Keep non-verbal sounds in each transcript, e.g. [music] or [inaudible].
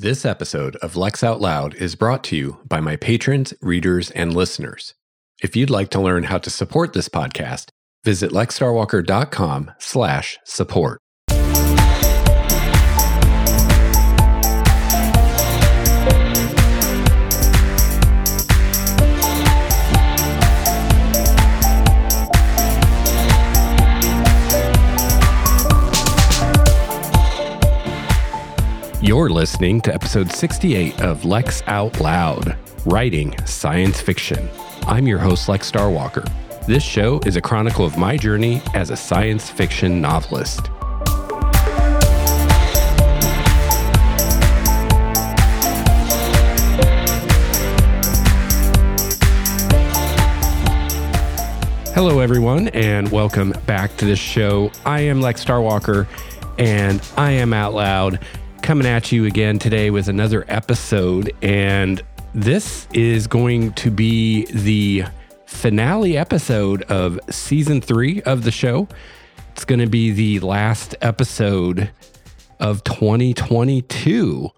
This episode of Lex Out Loud is brought to you by my patrons, readers, and listeners. If you'd like to learn how to support this podcast, visit lexstarwalker.com slash support. You're listening to episode 68 of Lex Out Loud, writing science fiction. I'm your host, Lex Starwalker. This show is a chronicle of my journey as a science fiction novelist. Hello, everyone, and welcome back to this show. I am Lex Starwalker, and I am out loud coming at you again today with another episode. And this is going to be the finale episode of season three of the show. It's going to be the last episode of 2022.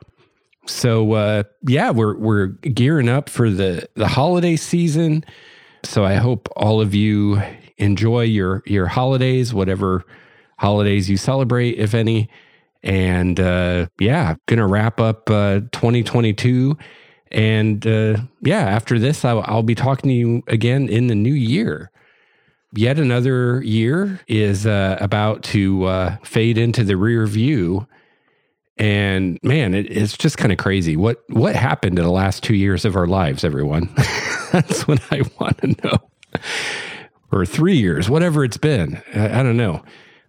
So uh, yeah, we're we're gearing up for the the holiday season. So I hope all of you enjoy your your holidays, whatever holidays you celebrate, if any. And uh, yeah, gonna wrap up uh, 2022. And uh, yeah, after this, I'll, I'll be talking to you again in the new year. Yet another year is uh, about to uh, fade into the rear view. And man, it, it's just kind of crazy. What what happened in the last two years of our lives, everyone? [laughs] That's what I want to know. or three years, whatever it's been. I, I don't know.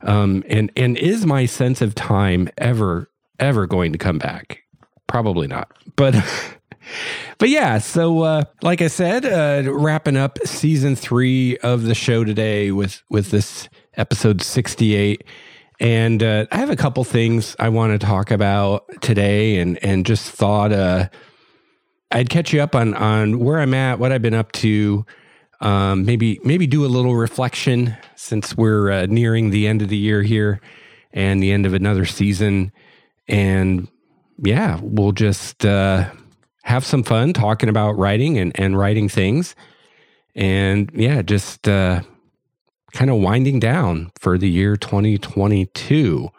Um, and and is my sense of time ever ever going to come back? Probably not. But [laughs] but yeah, so uh, like I said, uh, wrapping up season three of the show today with with this episode sixty eight. And uh, I have a couple things I want to talk about today, and and just thought uh, I'd catch you up on on where I'm at, what I've been up to, um, maybe maybe do a little reflection since we're uh, nearing the end of the year here and the end of another season, and yeah, we'll just uh, have some fun talking about writing and and writing things, and yeah, just uh, kind of winding down for the year 2022.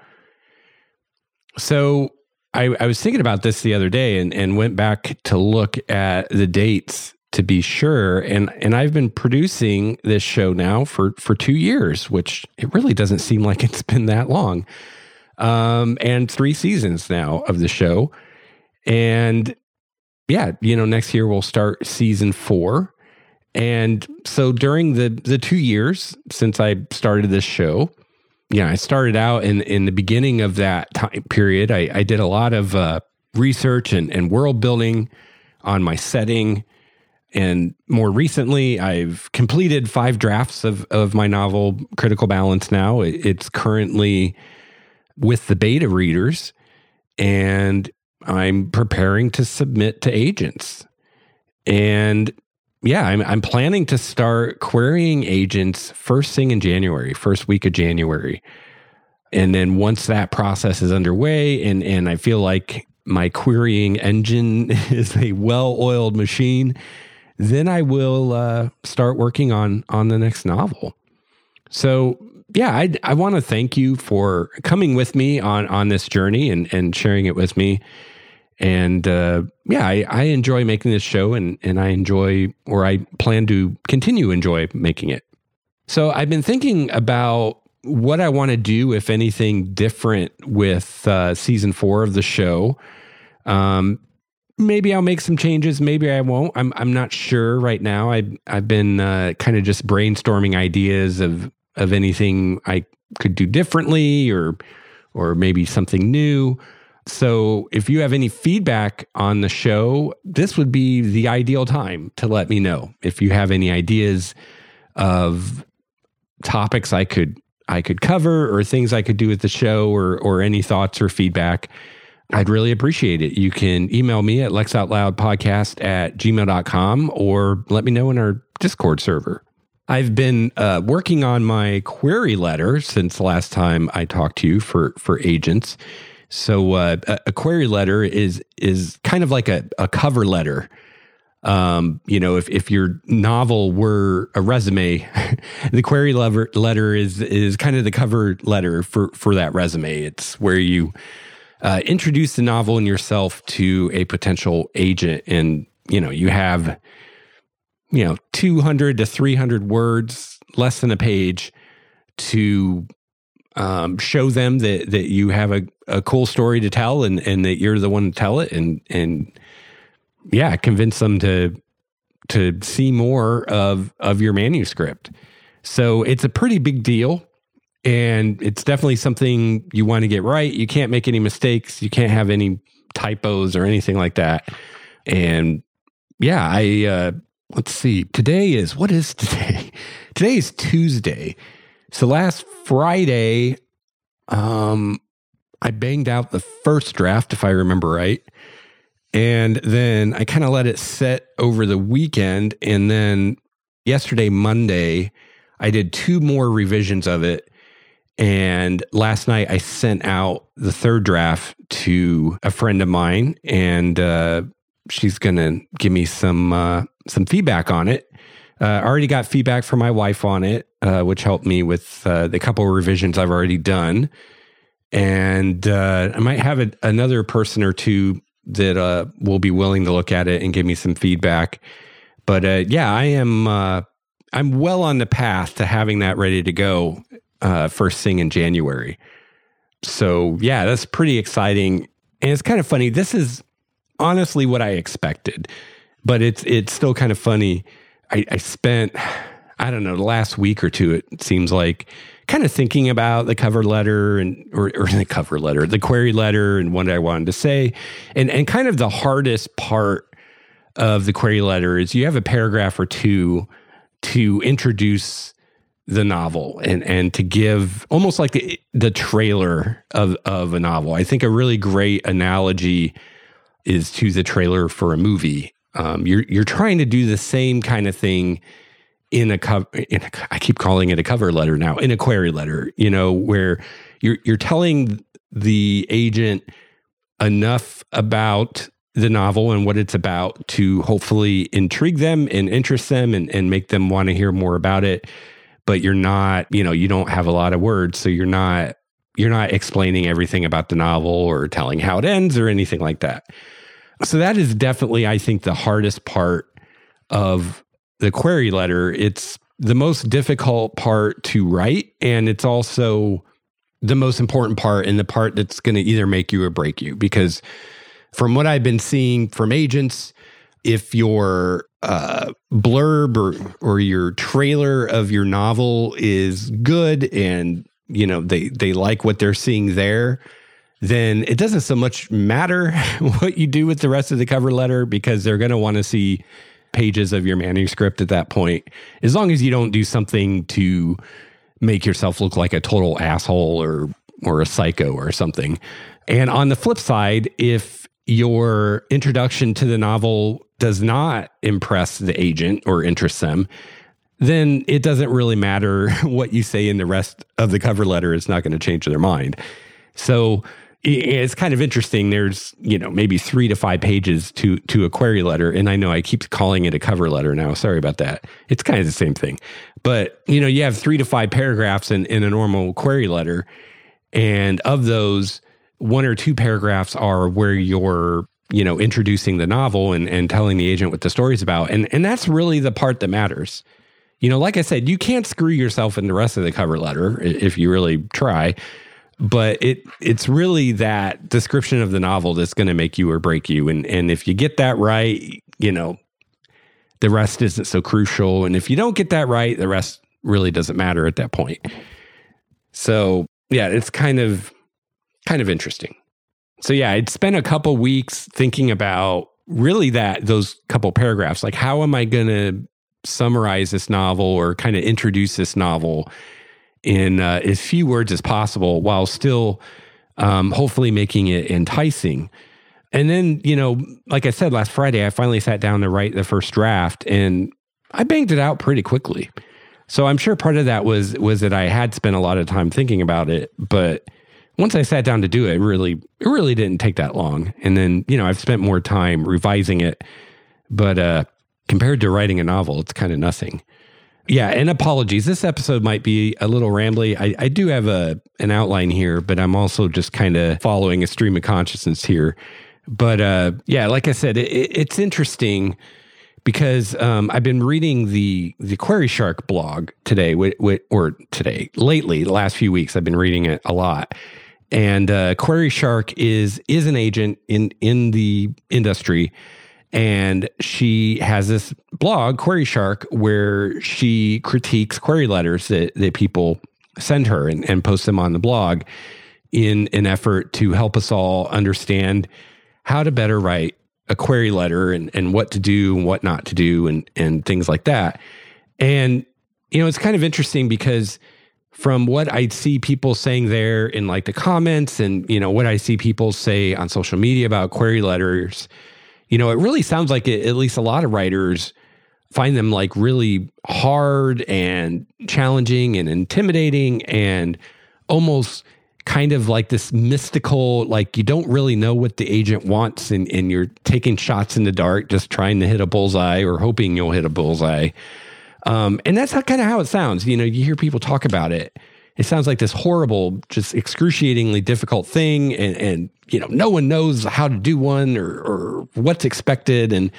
So I, I was thinking about this the other day and, and went back to look at the dates to be sure. And and I've been producing this show now for for two years, which it really doesn't seem like [laughs] it's been that long. Um, and three seasons now of the show. And yeah, you know, next year we'll start season four. And so during the the two years since I started this show, yeah, I started out in in the beginning of that time period. I, I did a lot of uh, research and, and world building on my setting and more recently, I've completed five drafts of, of my novel, Critical Balance Now. It's currently with the beta readers, and I'm preparing to submit to agents. And yeah, I'm, I'm planning to start querying agents first thing in January, first week of January. And then once that process is underway, and, and I feel like my querying engine [laughs] is a well oiled machine, then I will uh, start working on on the next novel. So yeah, I, I want to thank you for coming with me on on this journey and and sharing it with me. And uh, yeah, I, I enjoy making this show, and and I enjoy, or I plan to continue enjoy making it. So I've been thinking about what I want to do, if anything, different with uh, season four of the show. Um, maybe I'll make some changes. Maybe I won't. I'm I'm not sure right now. I I've, been uh, kind of just brainstorming ideas of of anything I could do differently or or maybe something new. So if you have any feedback on the show, this would be the ideal time to let me know. If you have any ideas of topics I could I could cover or things I could do with the show or or any thoughts or feedback, I'd really appreciate it. You can email me at lexoutloudpodcast at gmail.com or let me know in our Discord server. I've been uh, working on my query letter since last time I talked to you for, for agents. So uh, a query letter is is kind of like a, a cover letter. Um, you know, if, if your novel were a resume, [laughs] the query letter, letter is is kind of the cover letter for for that resume. It's where you uh, introduce the novel and yourself to a potential agent, and you know you have you know 200 to 300 words, less than a page, to um, show them that that you have a, a cool story to tell and and that you're the one to tell it and and yeah convince them to to see more of of your manuscript. So it's a pretty big deal and it's definitely something you want to get right you can't make any mistakes you can't have any typos or anything like that and yeah i uh let's see today is what is [laughs] today today is tuesday so last Friday, um, I banged out the first draft, if I remember right. And then I kind of let it set over the weekend. And then yesterday, Monday, I did two more revisions of it. And last night, I sent out the third draft to a friend of mine, and uh, she's going to give me some uh, some feedback on it. Uh, I already got feedback from my wife on it, uh, which helped me with uh, the couple of revisions I've already done. And I might have a, another person or two that will be willing to look at it and give me some feedback. But yeah, I am. I'm well on the path to having that ready to go Uh, first thing in January. So yeah, that's pretty exciting, and it's kind of funny. This is honestly what I expected, but it's it's still kind of funny I, I spent, I don't know, the last week or two, it seems like kind of thinking about the cover letter and or, or, the cover letter, the query letter and what I wanted to say. And and kind of the hardest part of the query letter is you have a paragraph or two to introduce the novel and and to give almost like the, the trailer of of a novel. I think a really great analogy is to the trailer for a movie um, you're you're trying to do the same kind of thing in a cover. I keep calling it a cover letter now. In a query letter, you know, where you're you're telling the agent enough about the novel and what it's about to hopefully intrigue them and interest them and, and make them want to hear more about it. But you're not, you know, you don't have a lot of words, so you're not you're not explaining everything about the novel or telling how it ends or anything like that. So that is definitely, I think, the hardest part of the query letter. It's the most difficult part to write, and it's also the most important part and the part that's going to either make you or break you. Because from what I've been seeing from agents, if your uh, blurb or or your trailer of your novel is good and you know they they like what they're seeing there then it doesn't so much matter [laughs] what you do with the rest of the cover letter because they're going to want to see pages of your manuscript at that point. As long as you don't do something to make yourself look like a total asshole or or a psycho or something. And on the flip side, if your introduction to the novel does not impress the agent or interest them, then it doesn't really matter [laughs] what you say in the rest of the cover letter. It's not going to change their mind. So it's kind of interesting. There's, you know, maybe three to five pages to to a query letter. And I know I keep calling it a cover letter now. Sorry about that. It's kind of the same thing. But, you know, you have three to five paragraphs in, in a normal query letter. And of those, one or two paragraphs are where you're, you know, introducing the novel and, and telling the agent what the story's about. And and that's really the part that matters. You know, like I said, you can't screw yourself in the rest of the cover letter if you really try. But it it's really that description of the novel that's going to make you or break you. And and if you get that right you know the rest isn't so crucial. And if you don't get that right the rest really doesn't matter at that point. So yeah it's kind of kind of interesting so yeah i'd spent a couple weeks thinking about really that those couple paragraphs like how am i going to summarize this novel or kind of introduce this novel in uh, as few words as possible while still um, hopefully making it enticing. And then, you know, like I said last Friday, I finally sat down to write the first draft and I banged it out pretty quickly. So I'm sure part of that was was that I had spent a lot of time thinking about it, but once I sat down to do it, really it really didn't take that long. And then, you know, I've spent more time revising it. But uh compared to writing a novel, it's kind of nothing. Yeah, and apologies. This episode might be a little rambly. I, I do have a an outline here, but I'm also just kind of following a stream of consciousness here. But uh, yeah, like I said, it, it's interesting because um, I've been reading the the Query Shark blog today, or today lately, the last few weeks. I've been reading it a lot, and uh, Query Shark is is an agent in in the industry and she has this blog, Query Shark, where she critiques query letters that, that people send her and, and post them on the blog in an effort to help us all understand how to better write a query letter and, and what to do and what not to do and, and things like that. And, you know, it's kind of interesting because from what I see people saying there in like the comments and, you know, what I see people say on social media about query letters, you know, it really sounds like it, at least a lot of writers find them like really hard and challenging and intimidating and almost kind of like this mystical, like you don't really know what the agent wants and, and you're taking shots in the dark, just trying to hit a bullseye or hoping you'll hit a bullseye. Um, and that's kind of how it sounds. You know, you hear people talk about it it sounds like this horrible, just excruciatingly difficult thing. And, and you know, no one knows how to do one or, or what's expected. And,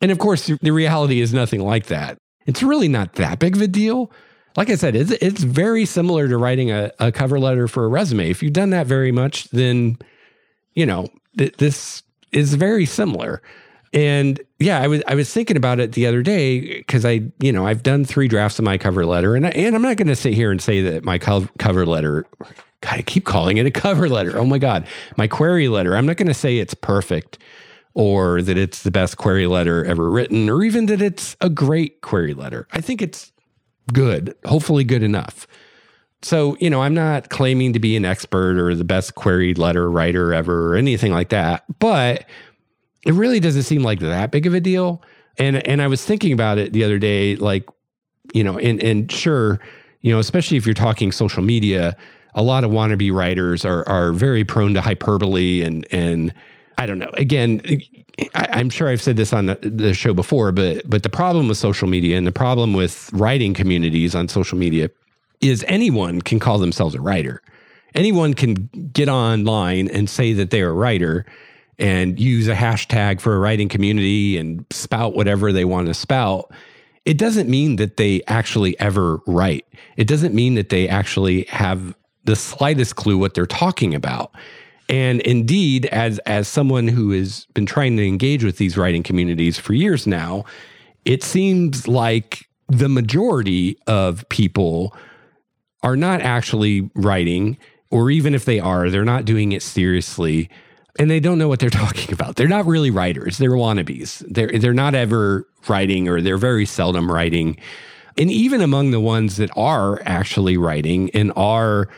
and of course, the reality is nothing like that. It's really not that big of a deal. Like I said, it's, it's very similar to writing a, a cover letter for a resume. If you've done that very much, then, you know, th- this is very similar. And yeah, I was I was thinking about it the other day because I, you know, I've done three drafts of my cover letter, and I, and I'm not going to sit here and say that my co- cover letter. God, I keep calling it a cover letter. Oh my God, my query letter. I'm not going to say it's perfect, or that it's the best query letter ever written, or even that it's a great query letter. I think it's good, hopefully good enough. So, you know, I'm not claiming to be an expert or the best query letter writer ever or anything like that, but it really doesn't seem like that big of a deal. And and I was thinking about it the other day, like, you know, and and sure, you know, especially if you're talking social media, a lot of wannabe writers are are very prone to hyperbole and and I don't know. Again, I, am sure I've said this on the, the show before, but but the problem with social media and the problem with writing communities on social media is anyone can call themselves a writer. Anyone can get online and say that they're a writer and use a hashtag for a writing community and spout whatever they want to spout, it doesn't mean that they actually ever write. It doesn't mean that they actually have the slightest clue what they're talking about. And indeed, as as someone who has been trying to engage with these writing communities for years now, it seems like the majority of people are not actually writing, or even if they are, they're not doing it seriously and they don't know what they're [laughs] talking about. They're not really writers. They're wannabes. They're they're not ever writing or they're very seldom writing. And even among the ones that are actually writing and are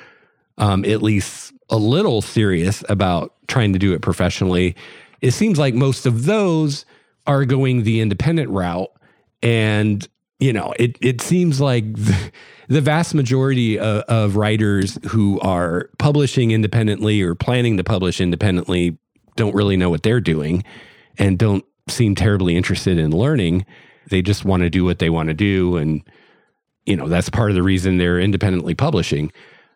um, at least a little serious about trying to do it professionally, it seems like most of those are going the independent route. And you know, it it seems like the, vast majority of, of, writers who are publishing independently or planning to publish independently don't really know what they're doing and don't seem terribly interested in learning. They just want to do what they want to do, and you know that's part of the reason they're independently publishing.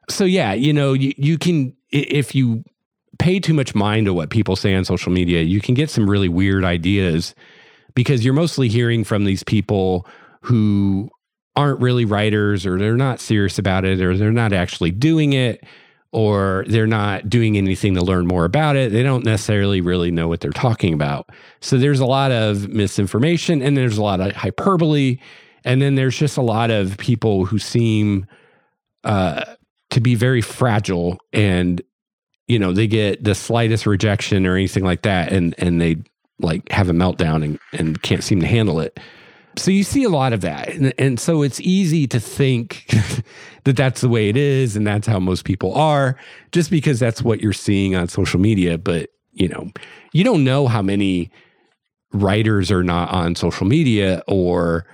So yeah, you know, you, you can if you pay too much mind to what people say on social media, you can get some really weird ideas because you're mostly hearing from these people who aren't really writers or they're not serious about it or they're not actually doing it or they're not doing anything to learn more about it. They don't necessarily really know what they're talking about. So there's a lot of misinformation and there's a lot of hyperbole. And then there's just a lot of people who seem uh, to be very fragile and, you know, they get the slightest rejection or anything like that and, and they like have a meltdown and, and can't seem to handle it. So you see a lot of that. And, and so it's easy to think [laughs] that that's the way it is and that's how most people are just because that's what you're seeing on social media. But, you know, you don't know how many writers are not on social media or,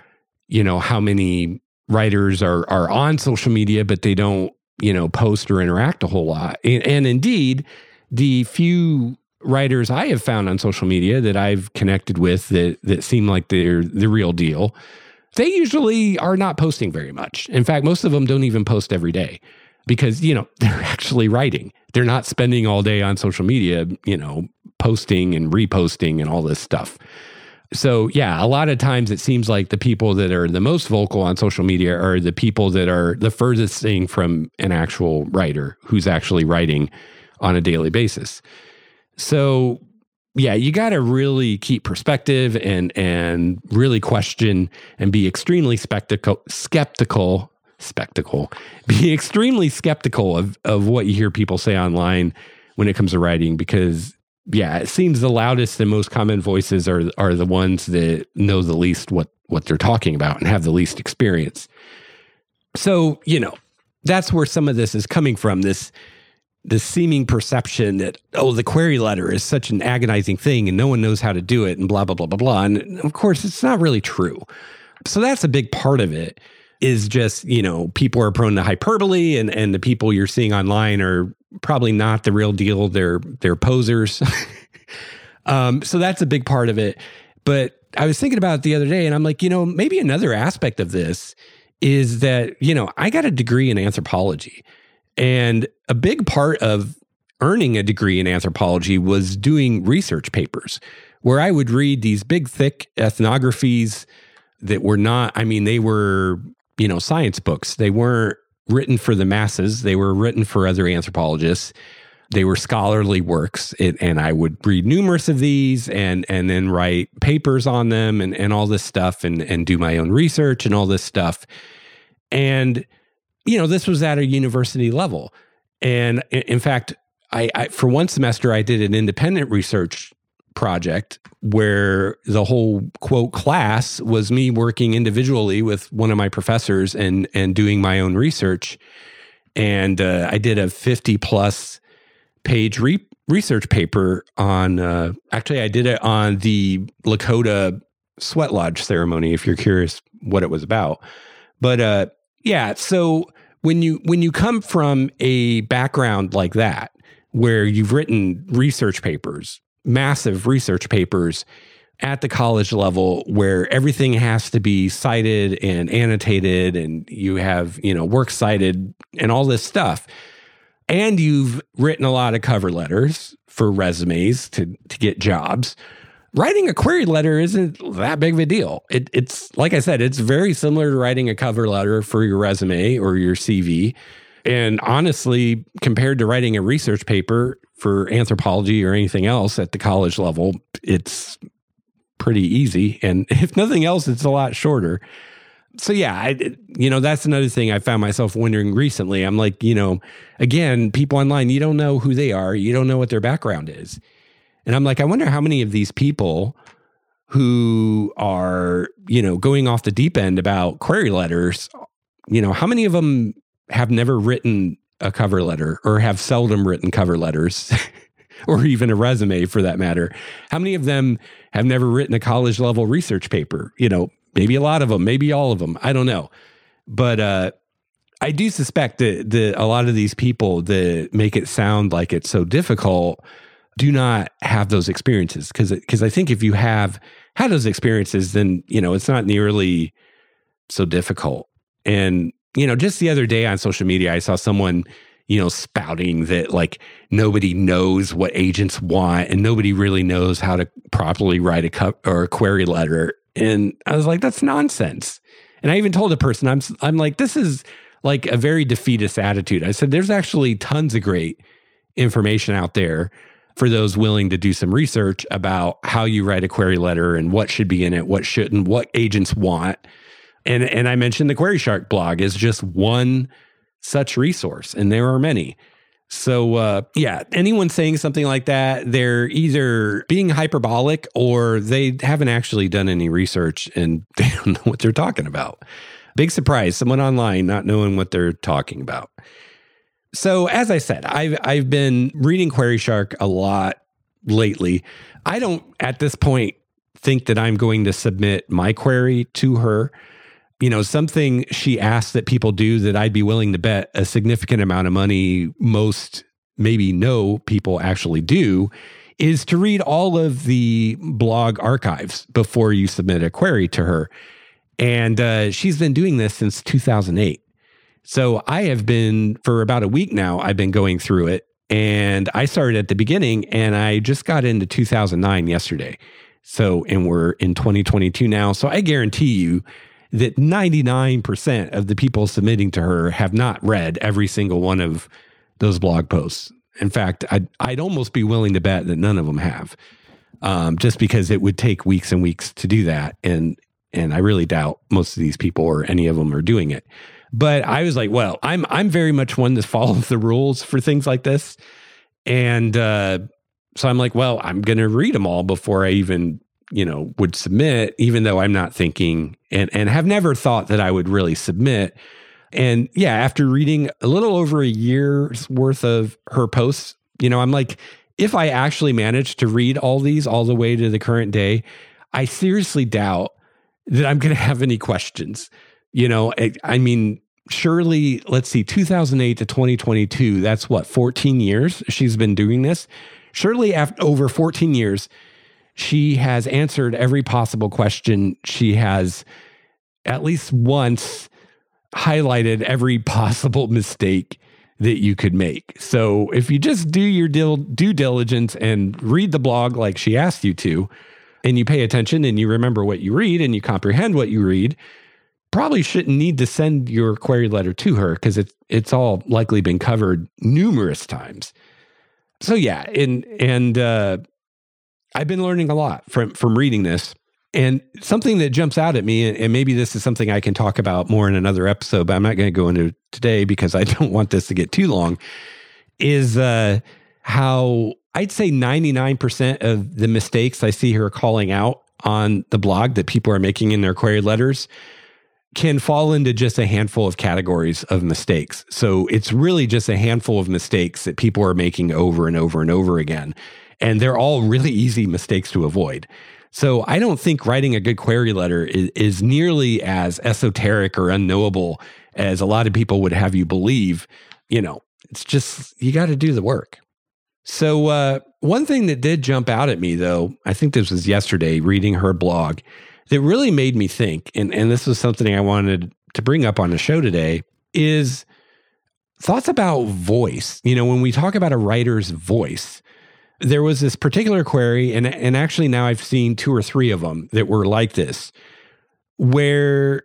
you know, how many writers are, are on social media, but they don't you know, post or interact a whole lot. And, and indeed, the few writers I have found on social media that I've connected with that that seem like they're the real deal, they usually are not posting very much. In fact, most of them don't even post every day because, you know, [laughs] they're actually writing. They're not spending all day on social media, you know, posting and reposting and all this stuff. So, yeah, a lot of times it seems like the people that are the most vocal on social media are the people that are the furthest thing from an actual writer who's actually writing on a daily basis. So, yeah, you got to really keep perspective and and really question and be extremely skeptical skeptical spectacle. Be [laughs] extremely skeptical of of what you hear people say online when it comes to writing because yeah, it seems the loudest and most common voices are are the ones that know the least what what they're talking about and have the least experience. So, you know, that's where some of this is coming from this the seeming perception that oh the query letter is such an agonizing thing and no one knows how to do it and blah blah blah blah blah. And of course it's not really true. So that's a big part of it is just you know people are prone to hyperbole and and the people you're seeing online are probably not the real deal. They're they're posers. [laughs] Um so that's a big part of it. But i was thinking about it the other day and i'm like you know maybe another aspect of this is that you know i got a degree in anthropology and a big part of earning a degree in anthropology was doing research papers where I would read these big, thick ethnographies that were not, I mean, they were, you know, science books. They weren't written for the masses, they were written for other anthropologists. They were scholarly works, it, and I would read numerous of these and and then write papers on them and, and all this stuff and, and do my own research and all this stuff. And you know, this was at a university level. And in fact, I, I, for one semester I did an independent research project where the whole quote class was me working individually with one of my professors and and doing my own research. And uh, I did a 50 plus page re- research paper on uh, actually I did it on the Lakota sweat lodge ceremony if you're curious what it was about. But uh, yeah, so when you when you come from a background like that where you've written research papers massive research papers at the college level where everything has to be cited and annotated and you have you know works cited and all this stuff and you've written a lot of cover letters for resumes to to get jobs writing a query letter isn't that big of a deal. It, it's like I said, it's very similar to writing a cover letter for your resume or your CV. And honestly, compared to writing a research paper for anthropology or anything else at the college level, it's pretty easy. And [laughs] if nothing else, it's a lot shorter. So, yeah, I, you know, that's another thing I found myself wondering recently. I'm like, you know, again, people online, you don't know who they are, you don't know what their background is. And I'm like, I wonder how many of these people who are, you know, going off the deep end about query letters, you know, how many of them have never written a cover letter or have seldom written cover letters [laughs] or even a resume for that matter? How many of them have never written a college level research paper? You know, maybe a lot of them, maybe all of them. I don't know. But uh, I do suspect that, that a lot of these people that make it sound like it's so difficult do not have those experiences because because I think if you have had those experiences, then you know it's not nearly so difficult. And you know, just the other day on social media, I saw someone you know spouting that like nobody knows what agents want and nobody really knows how to properly write a cup or a query letter. And I was like, that's nonsense. And I even told the person, I'm I'm like, this is like a very defeatist attitude. I said, there's actually tons of great information out there for those willing to do some research about how you write a query letter and what should be in it, what shouldn't, what agents want. And and I mentioned the Query Shark blog is just one such resource, and there are many. So uh, yeah, anyone saying something like that, they're either being hyperbolic or they haven't actually done any research and [laughs] they don't know what they're talking about. Big surprise, someone online not knowing what they're talking about. So as I said, I've I've been reading Query Shark a lot lately. I don't at this point think that I'm going to submit my query to her. you know, something she asked that people do that I'd be willing to bet a significant amount of money most maybe no people actually do is to read all of the blog archives before you submit a query to her. And uh, she's been doing this since 2008. So I have been, for about a week now, I've been going through it. And I started at the beginning and I just got into 2009 yesterday. So, and we're in 2022 now. So I guarantee you that 99% of the people submitting to her have not read every single one of those blog posts. In fact, I'd, I'd almost be willing to bet that none of them have, um, just because it would take weeks and weeks to do that. And, and I really doubt most of these people or any of them are doing it. But I was like, well, I'm I'm very much one that follows the rules for things like this, and uh, so I'm like, well, I'm going to read them all before I even you know would submit, even though I'm not thinking and and have never thought that I would really submit. And yeah, after reading a little over a year's worth of her posts, you know, I'm like, if I actually manage to read all these all the way to the current day, I seriously doubt that I'm going to have any questions you know, I mean, surely, let's see, 2008 to 2022, that's what, 14 years she's been doing this. Surely, after over 14 years, she has answered every possible question. She has at least once highlighted every [laughs] possible mistake that you could make. So if you just do your due diligence and read the blog like she asked you to, and you pay attention and you remember what you read and you comprehend what you read, probably shouldn't need to send your query letter to her because it's it's all likely been covered numerous times. So yeah, and and uh, I've been learning a lot from from reading this. And something that jumps out at me, and maybe this is something I can talk about more in another episode, but I'm not going to go into today because I [laughs] don't want this to get too long, is uh, how I'd say 99% of the mistakes I see her calling out on the blog that people are making in their query letters can fall into just a handful of categories of mistakes. So it's really just a handful of mistakes that people are making over and over and over again. And they're all really easy mistakes to avoid. So I don't think writing a good query letter is, is nearly as esoteric or unknowable as a lot of people would have you believe. You know, it's just, you got to do the work. So, uh, one thing that did jump out at me, though, I think this was yesterday reading her blog, that really made me think, and, and this was something I wanted to bring up on the show today, is thoughts about voice. You know, when we talk about a writer's voice, there was this particular query, and, and actually now I've seen two or three of them that were like this, where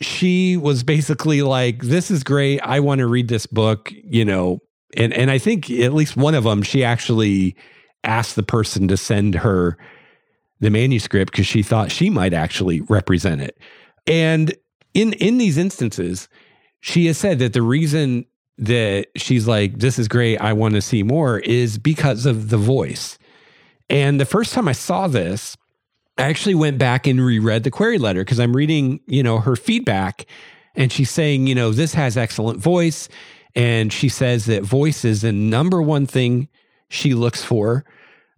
she was basically like, This is great. I want to read this book, you know. And and I think at least one of them, she actually asked the person to send her the manuscript because she thought she might actually represent it. And in in these instances, she has said that the reason that she's like, this is great, I want to see more, is because of the voice. And the first time I saw this, I actually went back and reread the query letter because I'm reading, you know, her feedback. And she's saying, you know, this has excellent voice. And she says that voice is the number one thing she looks for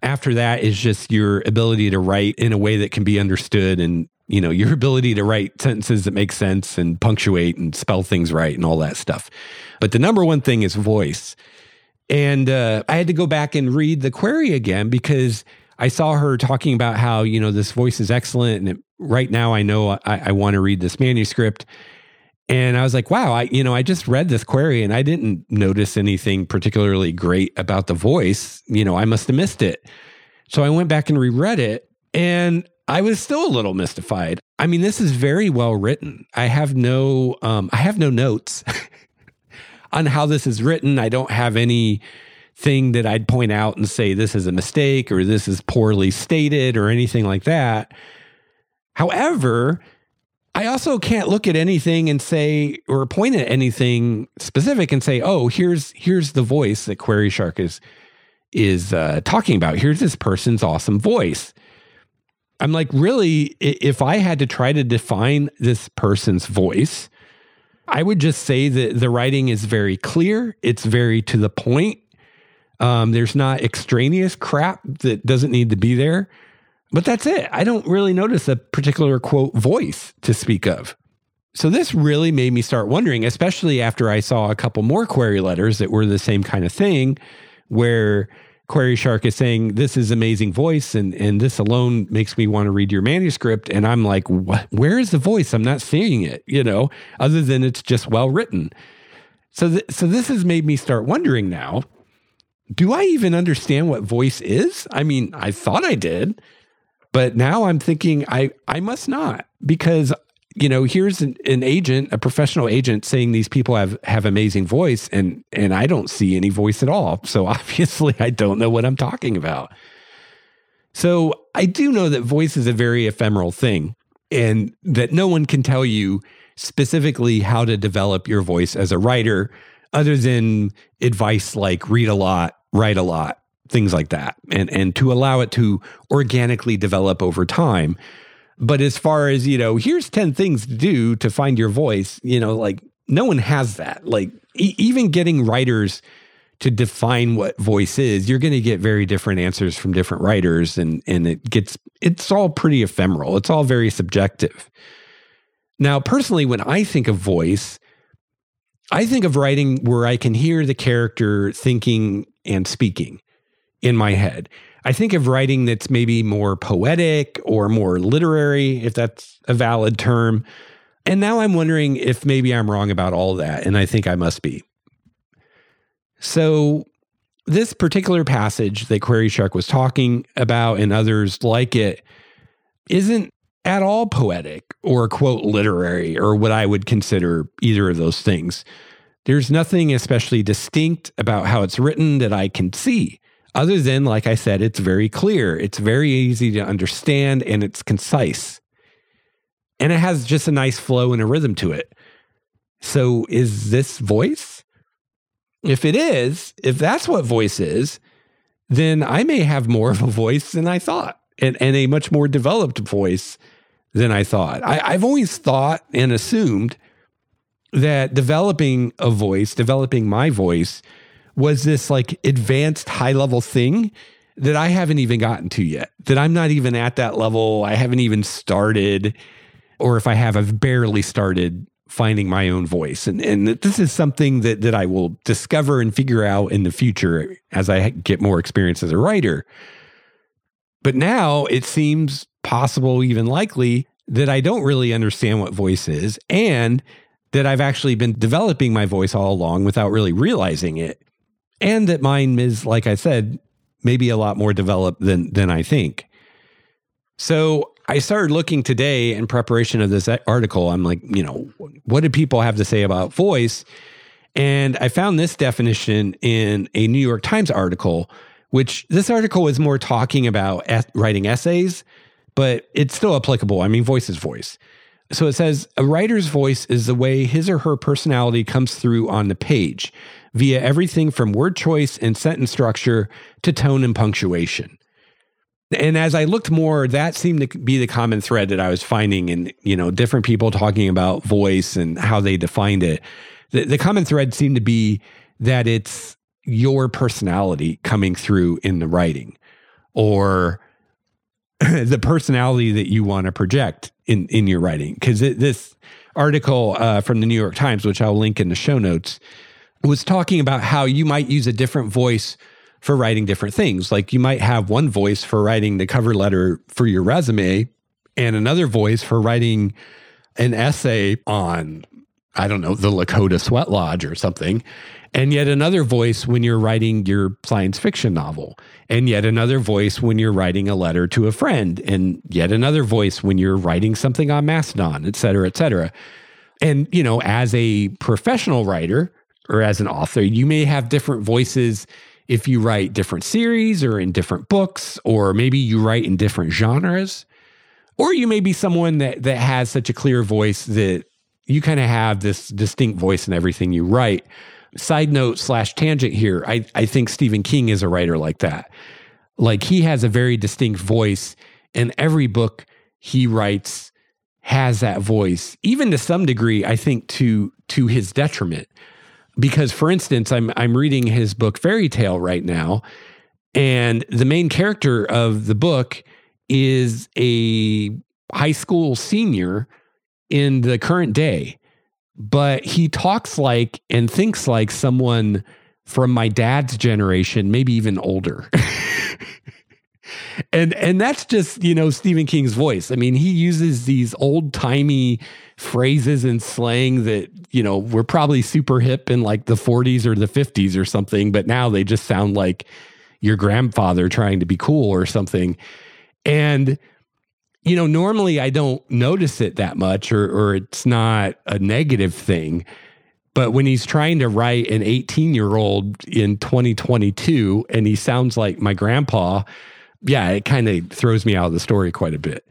after that is just your ability to write in a way that can be understood and you know your [laughs] ability to write sentences that make sense and punctuate and spell things right and all that stuff. But the number one thing is voice. And uh, i had to go back and read the query again because i saw her talking about how you know this voice is excellent and it, right now i know i, I want to read this manuscript and I was like, wow, I, you know, I just read this query and I didn't notice anything particularly great about the voice. You know, I must have missed it. So I went back and reread it and I was still a little mystified. I mean, this is very well written. I have no, um, I have no notes [laughs] on how this is written. I don't have any thing that I'd point out and say this is a mistake or this is poorly stated or anything like that. However, I also can't look at anything and say or point at anything specific and say, "Oh, here's here's the voice that Query Shark is is uh, talking about. Here's this person's awesome voice." I'm like, really, if I had to try to define this person's voice, I would just say that the writing is very clear. It's very to the point. Um, there's not extraneous crap that doesn't need to be there. But that's it. I don't really notice a particular quote voice to speak of. So this really made me start wondering, especially after I saw a couple more query letters that were the same kind of thing, where Query Shark is saying this is amazing voice, and and this alone makes me want to read your manuscript. And I'm like, what? Where is the voice? I'm not seeing it. You know, other than it's just well written. So th- so this has made me start wondering now. Do I even understand what voice is? I mean, I thought I did, but now I'm thinking I I must not because you know, here's an, an, agent, a professional agent saying these people have have amazing voice and and I don't see any voice at all. So [laughs] obviously I don't know what I'm talking about. So I do know that voice is a very ephemeral thing and that no one can tell you specifically how to develop your voice as a writer other than advice like read a lot, write a lot, things like that. And and to allow it to organically develop over time but as far as, you know, here's 10 things to do to find your voice, you know, like no one has that. Like e- even getting writers to define what voice is, you're going to get very different answers from different writers and and it gets it's all pretty ephemeral. It's all very subjective. Now, personally when I think of voice, I think of writing where I can hear the character thinking and speaking in my head. I think of writing that's maybe more poetic or more literary, if that's a valid term. And now I'm wondering if maybe I'm wrong about all that. And I think I must be. So, this particular passage that Query Shark was talking about and others like it isn't at all poetic or quote literary or what I would consider either of those things. There's nothing especially distinct about how it's written that I can see. Other than, like I said, it's very clear, it's very easy to understand, and it's concise. And it has just a nice flow and a rhythm to it. So, is this voice? If it is, if that's what voice is, then I may have more of a voice than I thought and, and a much more developed voice than I thought. I, I've always thought and assumed that developing a voice, developing my voice, was this like advanced high level thing that I haven't even gotten to yet, that I'm not even at that level. I haven't even started, or if I have, I've barely started finding my own voice. And, and this is something that, that I will discover and figure out in the future as I get more experience as a writer. But now it seems possible, even likely, that I don't really understand what voice is and that I've actually been developing my voice all along without really realizing it and that mine is, like I said, maybe a lot more developed than than I think. So I started looking today in preparation of this article. I'm like, you know, what do people have to say about voice? And I found this definition in a New York Times article, which this article was more talking about writing essays, but it's still applicable. I mean, voice is voice. So it says a writer's voice is the way his or her personality comes through on the page via everything from word choice and sentence structure to tone and punctuation. And as I looked more, that seemed to be the common thread that I was finding in, you know, different people talking about voice and how they defined it. The, the common thread seemed to be that it's your personality coming through in the writing or [clears throat] the personality that you want to project in, in your writing. Because this article uh, from the New York Times, which I'll link in the show notes, was talking about how you might use a different voice for writing different things. Like you might have one voice for writing the cover letter for your resume and another voice for writing an essay on, I don't know, the Lakota Sweat Lodge or something. And yet another voice when you're writing your science fiction novel. And yet another voice when you're writing a letter to a friend. And yet another voice when you're writing something on Mastodon, et cetera, et cetera. And, you know, as a professional writer, or as an author. You may have different voices if you write different series or in different books, or maybe you write in different genres. Or you may be someone that, that has such a clear voice that you kind of have this distinct voice in everything you write. Side note slash tangent here, I, I think Stephen King is a writer like that. Like he has a very distinct voice, and every book he writes has that voice, even to some degree, I think to to his detriment because for instance i'm i'm reading his book fairy tale right now and the main character of the book is a high school senior in the current day, but he talks like and thinks like someone from my dad's generation, maybe even older. [laughs] and and that's just you know Stephen King's voice. I mean, he uses these old timey phrases and slang that you know were probably super hip in like the 40s or the 50s or something, but now they just sound like your grandfather trying to be cool or something. And you know, normally I don't notice it that much, or or it's not a negative thing. But when he's trying to write an 18 year old in 2022 and he sounds like my grandpa, yeah, it kind of throws me out of the story quite a bit.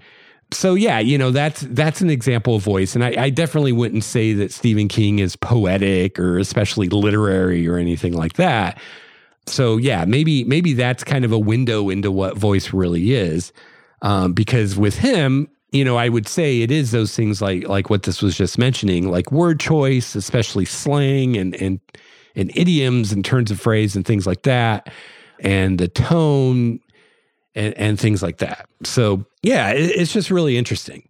So yeah, you know that's that's an example of voice, and I, I definitely wouldn't say that Stephen King is poetic or especially literary or anything like that. So yeah, maybe maybe that's kind of a window into what voice really is, um, because with him, you know, I would say it is those things like like what this was just mentioning, like word choice, especially slang and and and idioms and turns of phrase and things like that, and the tone and, and things like that. So yeah, it, it's just really interesting.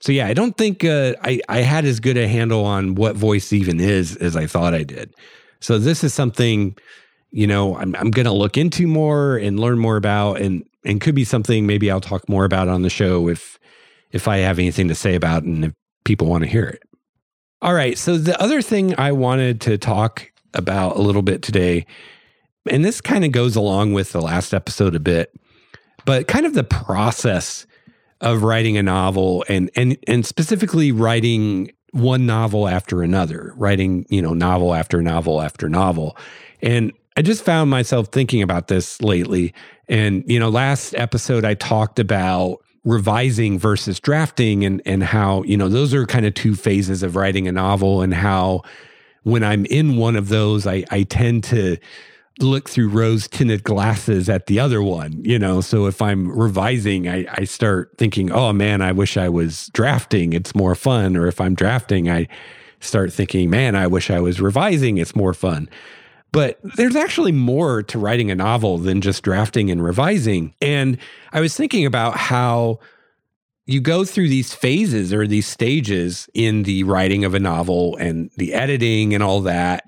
So yeah, I don't think uh, I I had as good a handle on what voice even is as I thought I did. So this is something, you know, I'm I'm to look into more and learn more about, and and could be something maybe I'll talk more about on the show if if I have anything to say about and if people want to hear it. All right. So the other thing I wanted to talk about a little bit today, and this kind of goes along with the last episode a bit, but kind of the process of writing a novel and and and specifically writing one novel after another, writing, you know, novel after novel after novel. And I just found myself thinking about this lately. And, you know, last episode I talked about revising versus drafting and and how, you know, those are kind of two phases of writing a novel and how when I'm in one of those, I I tend to look through rose tinted glasses at the other one, you know. So if I'm revising, I, I start thinking, oh man, I wish I was drafting. It's more fun. Or if I'm drafting, I start thinking, man, I wish I was revising. It's more fun. But there's actually more to writing a novel than just drafting and revising. And I was thinking about how you go through these phases or these stages in the writing of a novel and the editing and all that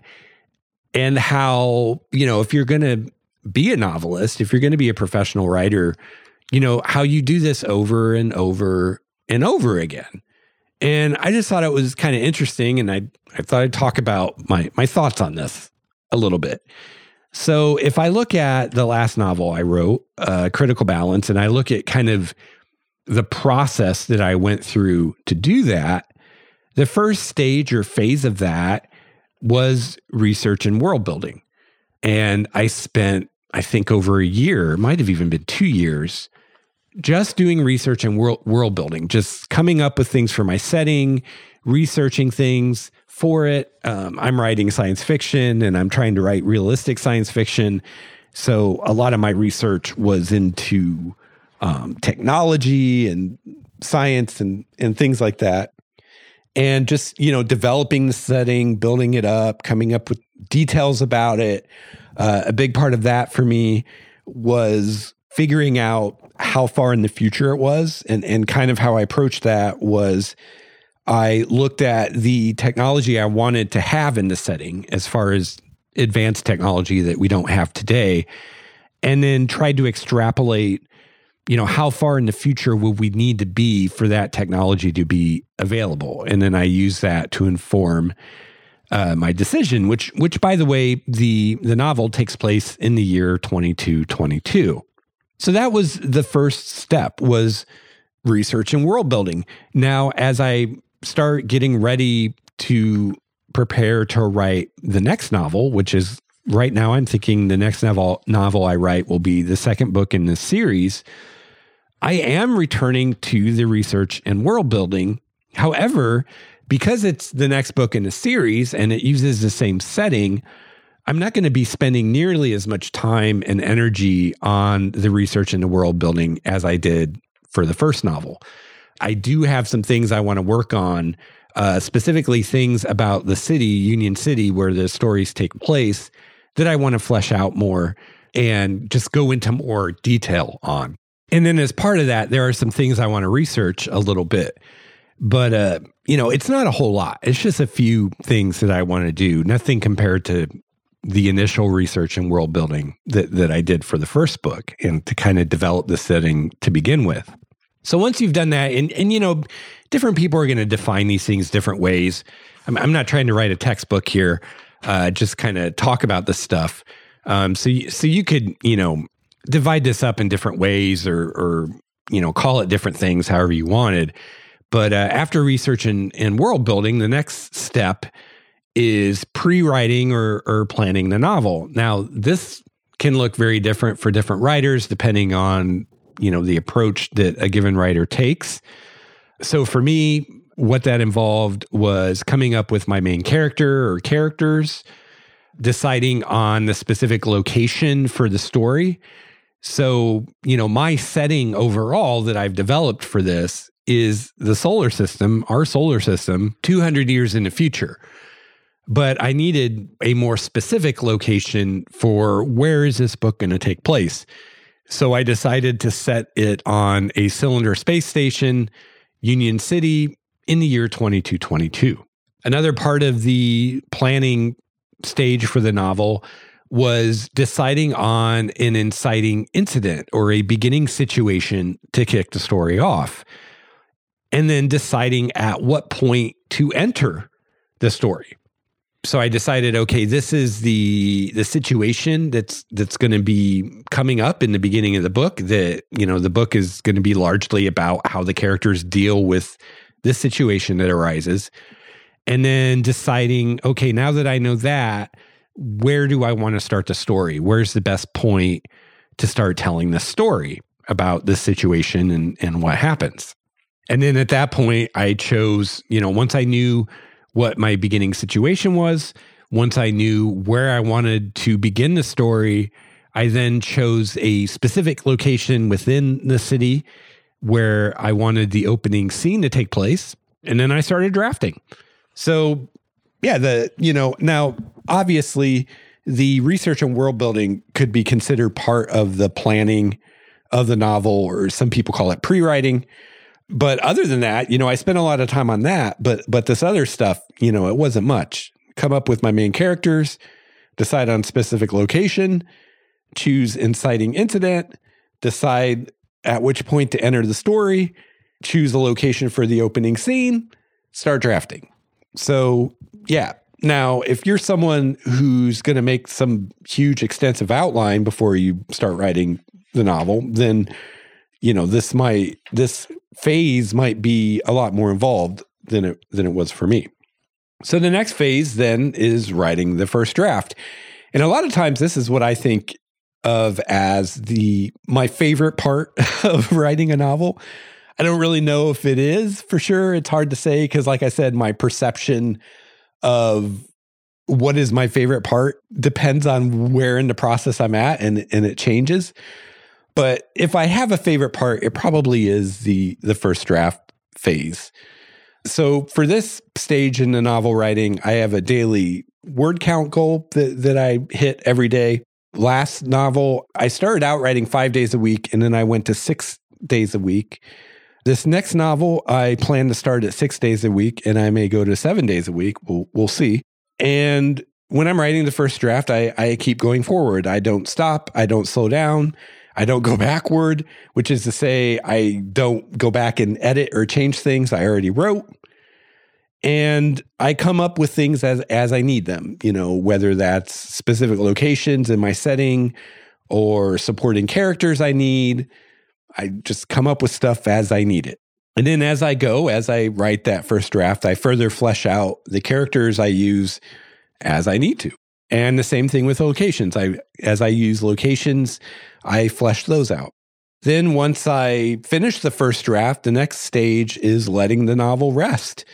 and how, you know, if you're going to be a novelist, if you're going to be a professional writer, you know, how you do this over and over and over again. And I just thought it was kind of interesting and I I thought I'd talk about my my thoughts on this a little bit. So if I look at the last novel I wrote, uh, Critical Balance, and I look at kind of the process that I went through to do that, the first stage or phase of that was research and world building. And I spent, I think, over a year, might have even been two years, just doing research and world, world building, just coming up with things for my setting, researching things for it. Um, I'm writing science fiction and I'm trying to write realistic science fiction. So a lot of my research was into um, technology and science and, and things like that and just you know developing the setting building it up coming up with details about it. Uh, a big part of that for me was figuring out how far in the future it was and and kind of how i approached that was i looked at the technology i wanted to have in the setting as far as advanced technology that we don't have today and then tried to extrapolate you know, how far in the future would we need to be for that technology to be available? And then I use that to inform uh, my decision, which, which by the way, the the novel takes place in the year 2222. So that was the first step was research and world building. Now, as I start getting ready to prepare to write the next novel, which is right now I'm thinking the next novel novel I write will be the second book in this series I am returning to the research and world building. However, because it's the next book in a series and it uses the same setting, I'm not going to be spending nearly as much time and energy on the research and the world building as I did for the first novel. I do have some things I want to work on, uh, specifically things about the city, Union City, where the stories take place, that I want to flesh out more and just go into more detail on. And then as part of that, there are some things I want to research a little bit. But uh, you know, it's not a whole lot. It's just a few things that I want to do. Nothing compared to the initial research and world building that, that I did for the first book and to kind of develop the setting to begin with. So once you've done that, and, and you know, different people are going to define these things different ways. I'm, I'm not trying to write a textbook here, uh, just kind of talk about this stuff. Um, so, so you could, you know, divide this up in different ways or, or, you know, call it different things, however you wanted. But uh, after research and, and world building, the next step is pre-writing or, or planning the novel. Now, this can look very different for different writers depending on you know the approach that a given writer takes. So for me, what that involved was coming up with my main character or characters, deciding on the specific location for the story. So, you know, my setting overall that I've developed for this is the solar system, our solar system, 200 years in the future but I needed a more specific location for where is this book going to take place. So I decided to set it on a cylinder space station, Union City, in the year 2222. Another part of the planning stage for the novel was deciding on an inciting incident or a beginning situation to kick the story off. And then deciding at what point to enter the story so I decided, okay, this is the the situation that's that's going to be coming up in the beginning of the book. That you know, the book is going to be largely about how the characters deal with this situation that arises, and then deciding, okay, now that I know that, where do I want to start the story? Where's the best point to start telling the story about this situation and and what happens? And then at that point, I chose, you know, once I knew what my beginning situation was. Once I knew where I wanted to begin the story, I then chose a specific location within the city where I wanted the opening scene to take place. And then I started drafting. So, yeah, the, you know, now obviously the research and world building could be considered part of the planning of the novel, or some people call it pre writing. But other than that, you know, I spent a lot of time on that. But but this other stuff, you know, it wasn't much. Come up with my main characters, decide on specific location, choose inciting incident, decide at which point to enter the story, choose the location for the opening scene, start drafting. So yeah. Now, if you're someone who's going to make some huge, extensive outline before you start writing the novel, then you know this might this phase might be a lot more involved than it than it was for me. So the next phase then is writing the first draft. And a lot of times this is what I think of as the my favorite part [laughs] of writing a novel. I don't really know if it is for sure. It's hard to say because like I said my perception of what is my favorite part depends on where in the process I'm at and and it changes. But if I have a favorite part, it probably is the the first draft phase. So for this stage in the novel writing, I have a daily word count goal that, that I hit every day. Last novel, I started out writing five days a week and then I went to six days a week. This next novel, I plan to start at six days a week and I may go to seven days a week. We'll, we'll see. And when I'm writing the first draft, I, I keep going forward. I don't stop, I don't slow down. I don't go [laughs] backward, which is to say, I don't go back and edit or change things I already wrote. And I come up with things as as I need them, you know, whether that's specific locations in my setting or supporting characters I need. I just come up with stuff as I need it. And then as I go, as I write that first draft, I further flesh out the characters I use as I need to. And the same thing with locations. I as I use locations, I flesh those out. Then once I finish the first draft, the next stage is letting the novel rest.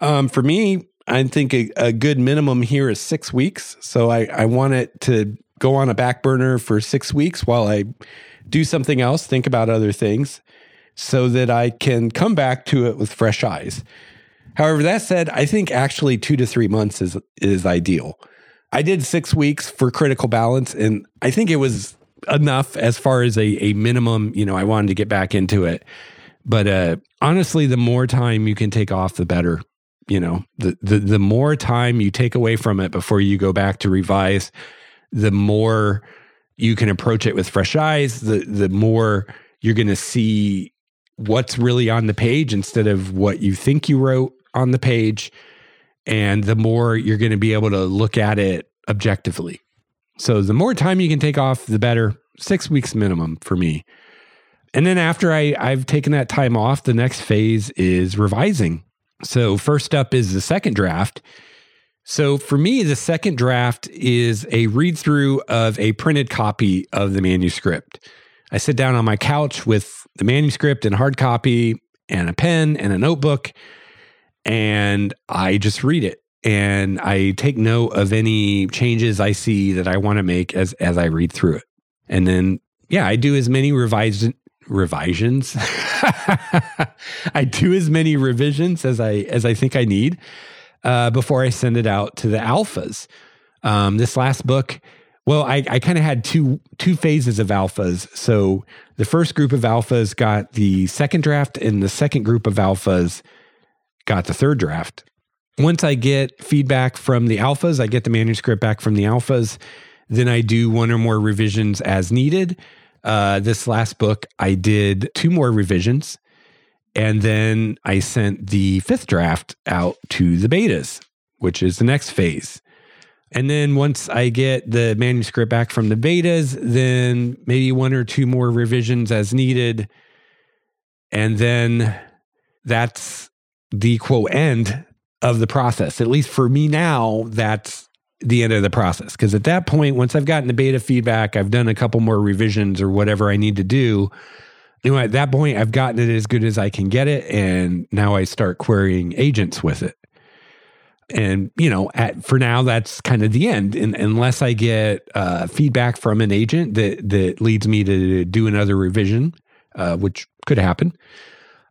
Um, for me, I think a, a, good minimum here is six weeks. So I, I want it to go on a back burner for six weeks while I do something else, think about other things, so that I can come back to it with fresh eyes. However, that said, I think actually two to three months is is ideal. I did six weeks for critical balance, and I think it was enough as far as a, a minimum. You know, I wanted to get back into it. But uh, honestly, the more time you can take off, the better. You know, the, the the more time you take away from it before you go back to revise, the more you can approach it with fresh eyes. The the more you're going to see what's really on the page instead of what you think you wrote on the page, and the more you're going to be able to look at it objectively. So the more time you can take off, the better. Six weeks minimum for me. And then after I, I've taken that time off, the next phase is revising. So, first up is the second draft. So, for me, the second draft is a read through of a printed copy of the manuscript. I sit down on my couch with the manuscript and hard copy and a pen and a notebook, and I just read it. And I take note of any changes I see that I want to make as, as I read through it. And then, yeah, I do as many revised revisions. [laughs] I do as many revisions as I as I think I need uh, before I send it out to the alphas. Um, this last book, well, I, I kind of had two two phases of alphas. So the first group of alphas got the second draft, and the second group of alphas got the third draft. Once I get feedback from the alphas, I get the manuscript back from the alphas. Then I do one or more revisions as needed. Uh, this last book, I did two more revisions. And then I sent the fifth draft out to the betas, which is the next phase. And then once I get the manuscript back from the betas, then maybe one or two more revisions as needed. And then that's the quote end of the process. At least for me now, that's the end of the process. Because at that point, once I've gotten the beta feedback, I've done a couple more revisions or whatever I need to do. You know, at that point, I've gotten it as good as I can get it. And now I start querying agents with it. And, you know, at, for now, that's kind of the end. And unless I get uh, feedback from an agent that, that leads me to do another revision, uh, which could happen.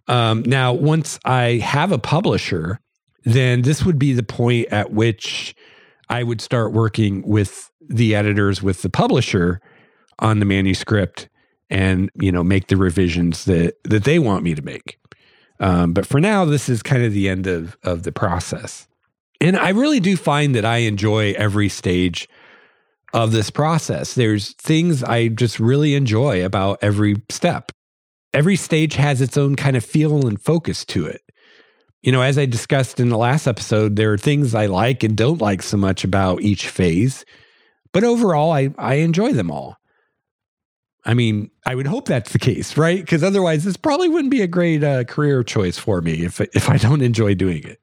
Um, now, once I have a publisher, then this would be the point at which I would start working with the editors, with the publisher on the manuscript and, you know, make the revisions that, that they want me to make. Um, but for now, this is kind of the end of, of the process. And I really do find that I enjoy every stage of this process. There's things I just really enjoy about every step. Every stage has its own kind of feel and focus to it you know, as I discussed in the last episode, there are things I like and don't like so much about each phase, but overall, I, I enjoy them all. I mean, I would hope that's the case, right? Because otherwise, this probably wouldn't be a great uh, career choice for me if if I don't enjoy doing it.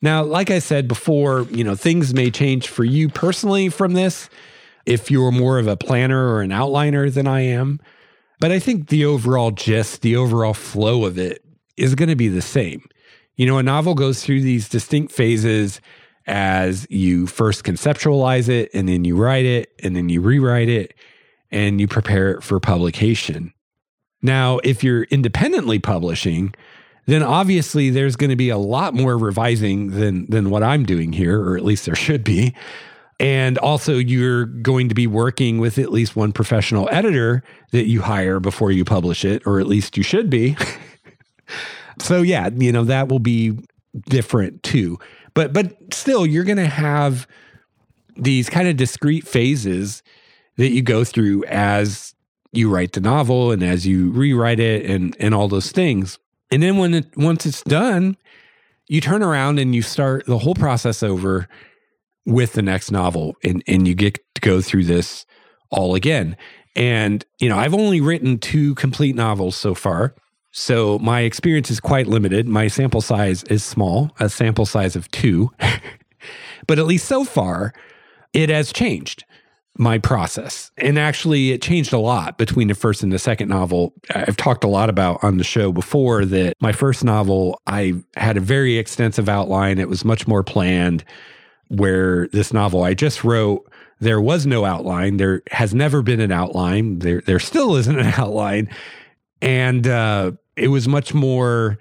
Now, like I said before, you know, things may change for you personally from this if you're more of a planner or an outliner than I am. But I think the overall gist, the overall flow of it is going to be the same. You know, a novel goes through these distinct phases as you first conceptualize it and then you write it and then you rewrite it and you prepare it for publication. Now, if you're independently publishing, then obviously there's going to be a lot more revising than than what I'm doing here or at least there should be. And also you're going to be working with at least one professional editor that you hire before you publish it or at least you should be. [laughs] So yeah, you know, that will be different too. But but still you're going to have these kind of discrete phases that you go through as you write the novel and as you rewrite it and and all those things. And then when it once it's done, you turn around and you start the whole process over with the next novel and and you get to go through this all again. And you know, I've only written two complete novels so far. So my experience is quite limited. My sample size is small, a sample size of two. [laughs] but at least so far, it has changed my process. And actually, it changed a lot between the first and the second novel. I've talked a lot about on the show before that my first novel, I had a very extensive outline. It was much more planned. Where this novel I just wrote, there was no outline. There has never been an outline. There, there still isn't an [laughs] outline. And uh, it was much more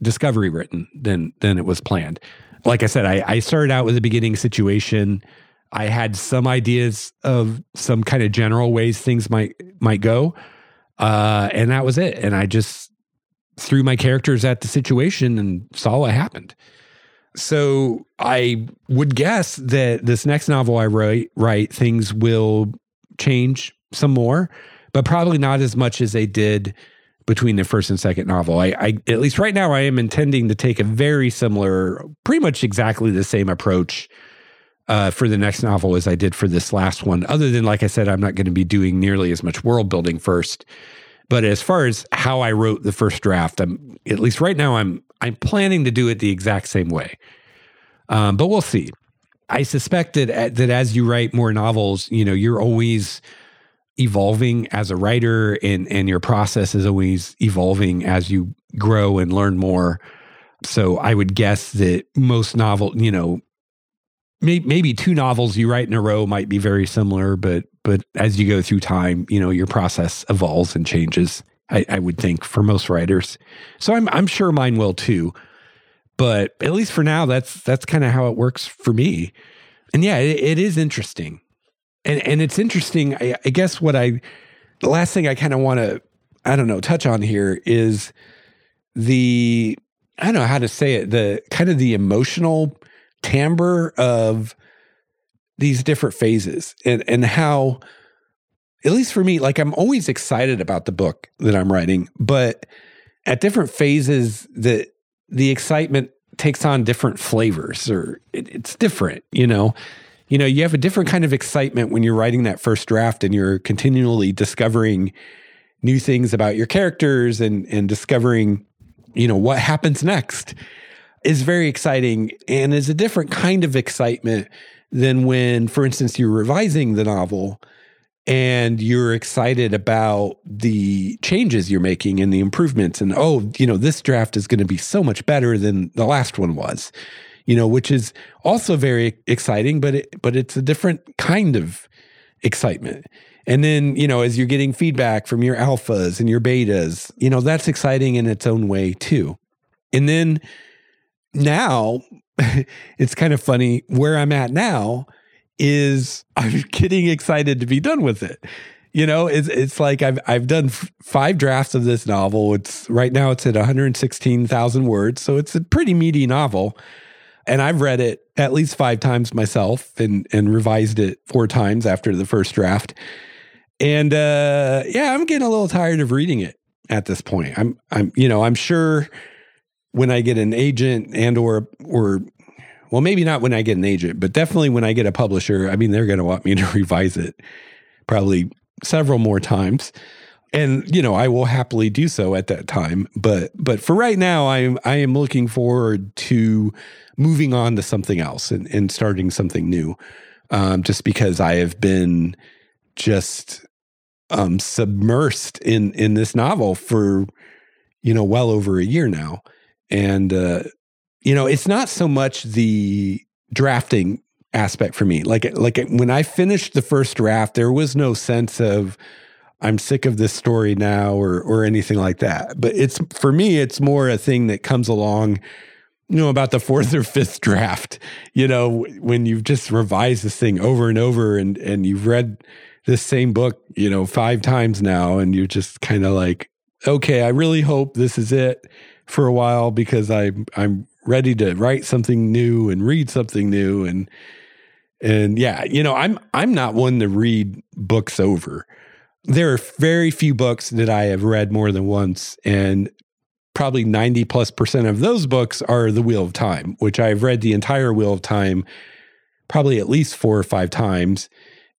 discovery written than than it was planned. Like I said, I, I started out with a beginning situation. I had some ideas of some kind of general ways things might might go, uh, and that was it. And I just threw my characters at the situation and saw what happened. So I would guess that this next novel I write, write things will change some more, but probably not as much as they did between the first and second novel. I, I at least right now I am intending to take a very similar, pretty much exactly the same approach uh, for the next novel as I did for this last one. Other than, like I said, I'm not going to be doing nearly as much world building first. But as far as how I wrote the first draft, I'm at least right now I'm I'm planning to do it the exact same way. Um, but we'll see. I suspect that uh, that as you write more novels, you know, you're always evolving as a writer, and and your process is always evolving as you grow and learn more. So I would guess that most novel, you know, maybe two novels you write in a row might be very similar, but but as you go through time, you know, your process evolves and changes. I, I would think for most writers. So I'm I'm sure mine will too. But at least for now, that's that's kind of how it works for me. And yeah, it, it is interesting. And and it's interesting. I, I guess what I the last thing I kind of want to I don't know touch on here is the I don't know how to say it the kind of the emotional timbre of these different phases and and how at least for me like I'm always excited about the book that I'm writing but at different phases that the excitement takes on different flavors or it, it's different you know? You know you have a different kind of excitement when you're writing that first draft and you're continually discovering new things about your characters and and discovering you know what happens next is very exciting and is a different kind of excitement than when, for instance, you're revising the novel and you're excited about the changes you're making and the improvements and oh you know this draft is going to be so much better than the last one was you know which is also very exciting but it, but it's a different kind of excitement. And then you know as you're getting feedback from your alphas and your betas you know that's exciting in its own way too. And then now [laughs] it's kind of funny where I'm at now is [laughs] I'm getting excited to be done with it. You know, it's it's like I've I've done f- five drafts of this novel. It's right now it's at 116,000 words, so it's a pretty meaty novel. And I've read it at least five times myself and and revised it four times after the first draft. And uh yeah, I'm getting a little tired of reading it at this point. I'm I'm you know, I'm sure when I get an agent and or or well maybe not when I get an agent, but definitely when I get a publisher, I mean they're going to want me [laughs] to revise it probably several more times. And you know, I will happily do so at that time, but but for right now I am I am looking forward to moving on to something else and, and starting something new. Um, just because I have been just um, submersed in in this novel for you know well over a year now and, uh, you know, it's not so much the drafting aspect for me. Like, like when I finished the first draft, there was no sense of, I'm sick of this story now or, or anything like that. But it's, for me, it's more a thing that comes along you know about the fourth or fifth draft you know when you've just revised this thing over and over and and you've read this same book you know five times now and you're just kind of like okay i really hope this is it for a while because I I'm ready to write something new and read something new and and yeah, you know, I'm I'm not one to read books over. There are very few books that I have read more than once and probably 90 plus percent of those books are The Wheel of Time, which I've read the entire Wheel of Time probably at least four or five times.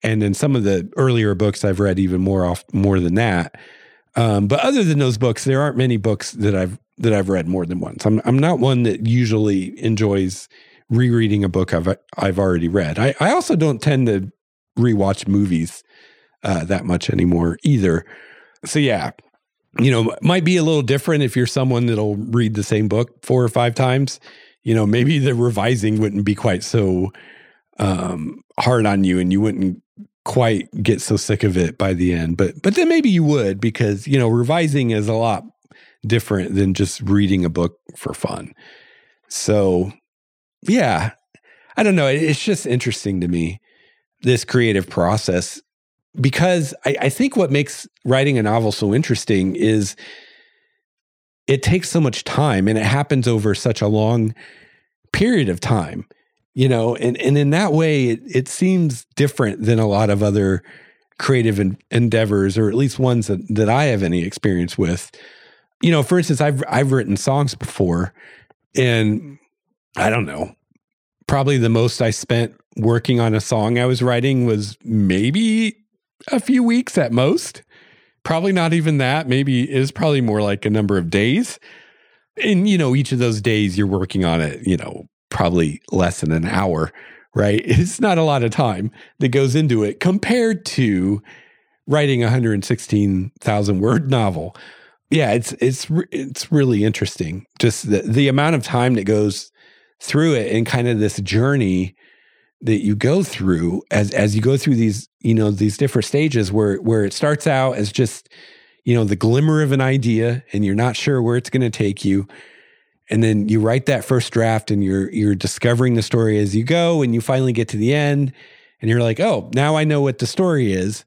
And then some of the earlier books I've read even more off more than that. Um, but other than those books, there aren't many books that I've that I've read more than once. I'm I'm not one that usually enjoys rereading a book I've I've already read. I, I also don't tend to rewatch movies uh, that much anymore either. So yeah, you know, might be a little different if you're someone that'll read the same book four or five times. You know, maybe the revising wouldn't be quite so um, hard on you, and you wouldn't quite get so sick of it by the end. But but then maybe you would because you know revising is a lot different than just reading a book for fun. So, yeah, I don't know. It's just interesting to me. this creative process because I, I think what makes writing a novel so interesting is it takes so much time and it happens over such a long period of time you know and, and in that way it, it seems different than a lot of other creative en- endeavors or at least ones that, that i have any experience with. You know for instance i've i've written songs before and i don't know probably the most i spent working on a song i was writing was maybe a few weeks at most. Probably not even that maybe is probably more like a number of days. And you know each of those days you're working on it you know probably less than an hour, right? [laughs] It's not a lot of time that goes into it compared to writing a 116,000 word [laughs] novel. Yeah, it's it's it's really interesting. Just the, the amount of time that goes through it and kind of this journey that you go through as as you go through these, you know, these different stages where where it starts out as just, you know, the glimmer of an idea and you're not sure where it's going to take you and then you write that first draft and you're you're discovering the story as you go and you finally get to the end and you're like oh now i know what the story is.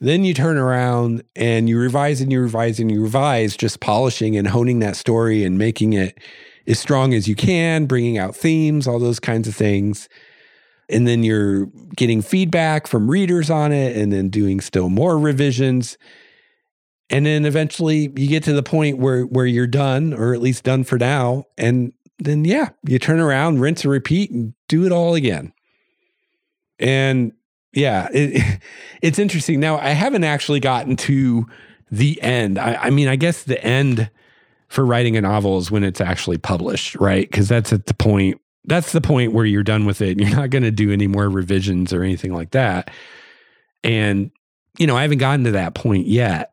Then you turn around and you revise and you revise and you revise just polishing and honing that story and making it as strong as you can bringing out themes all those kinds of things. And then you're getting feedback from readers on it and then doing still more revisions and then eventually you get to the point where where you're done or at least done for now. And then yeah you turn around rinse and repeat and do it all again. And yeah it, [laughs] it's interesting. Now i haven't actually gotten to the end. I, I mean i guess the end for writing a novel is when it's actually published right? Because that's at the point that's the point where you're done with it and you're not going to do any more revisions or anything like that. And you know i haven't gotten to that point yet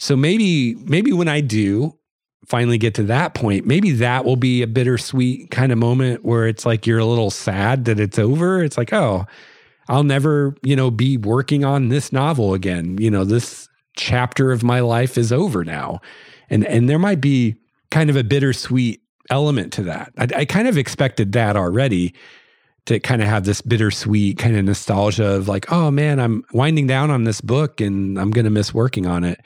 so maybe maybe when I do finally get to that point, maybe that will be a bittersweet kind of moment where it's like you're a little sad that it's over. It's like, oh, I'll never, you know, be working on this novel again. You know, this chapter of my life is over now. And and there might be kind of a bittersweet element to that. I, I kind of expected that already to kind of have this bittersweet kind of nostalgia of like, oh man, I'm winding down on this book and I'm going to miss working on it.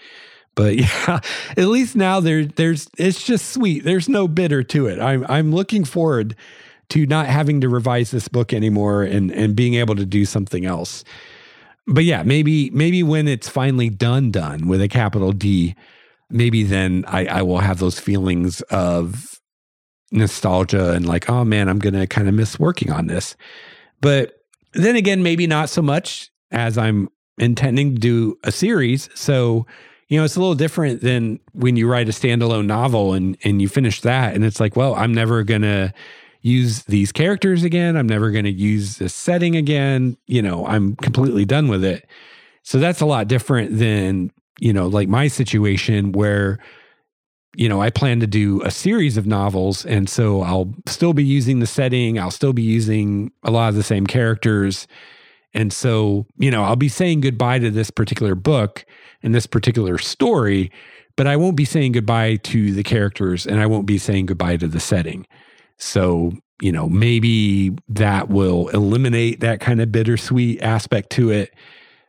But [laughs] yeah, at least now there there's it's just sweet. There's no bitter to it. I'm I'm looking forward to not having to revise this book anymore and and being able to do something else. But yeah, maybe maybe when it's finally done done with a capital D, maybe then I, I will have those feelings of nostalgia and like, oh man, I'm gonna kind of miss working on this. But then again, maybe not so much as I'm intending to do a series. So you know, it's a little different than when you write a standalone novel and and you finish that and it's like, well, I'm never going to use these characters again. I'm never going to use this setting again. You know, I'm completely done with it. So that's a lot different than, you know, like my situation where you know, I plan to do a series of novels and so I'll still be using the setting, I'll still be using a lot of the same characters. And so, you know, I'll be saying goodbye to this particular book and this particular story, but I won't be saying goodbye to the characters and I won't be saying goodbye to the setting. So, you know, maybe that will eliminate that kind of bittersweet aspect to it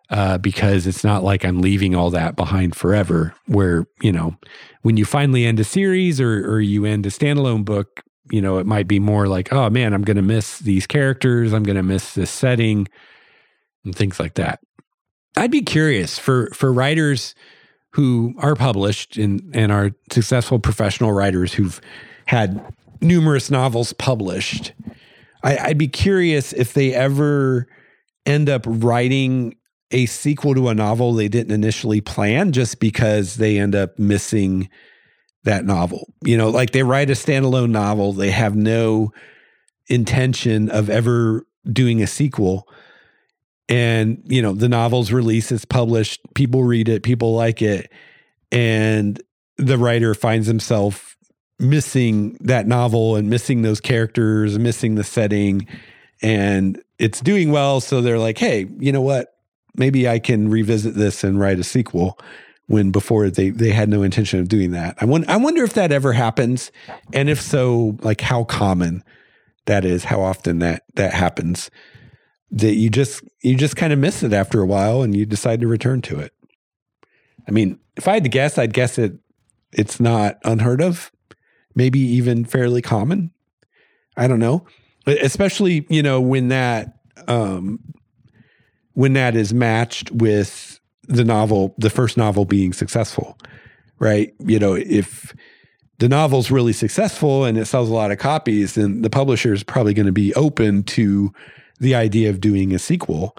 uh, because it's not like I'm leaving all that behind forever. Where, you know, when you finally end a series or, or you end a standalone book, you know, it might be more like, oh man, I'm going to miss these characters. I'm going to miss this setting and things like that. I'd be curious for for writers who are published and and are successful professional writers who've had numerous novels published. I, I'd be curious if they ever end up writing a sequel to a novel they didn't initially plan just because they end up missing that novel. You know, like they write a standalone novel, they have no intention of ever doing a sequel and you know the novel's released it's published people read it people like it and the writer finds himself missing that novel and missing those characters missing the setting and it's doing well. So they're like hey you know what? Maybe i can revisit this and write a sequel when before they they had no intention of doing that. I wonder i wonder if that ever happens and if so like how common that is how often that that happens that you just you just kind of miss it after a while and you decide to return to it. I mean, if I had to guess, I'd guess it it's not unheard of, maybe even fairly common. I don't know. Especially, you know, when that um when that is matched with the novel, the first novel being successful, right? You know, if the novel's really successful and it sells a lot of copies, then the publisher is probably going to be open to the idea of doing a sequel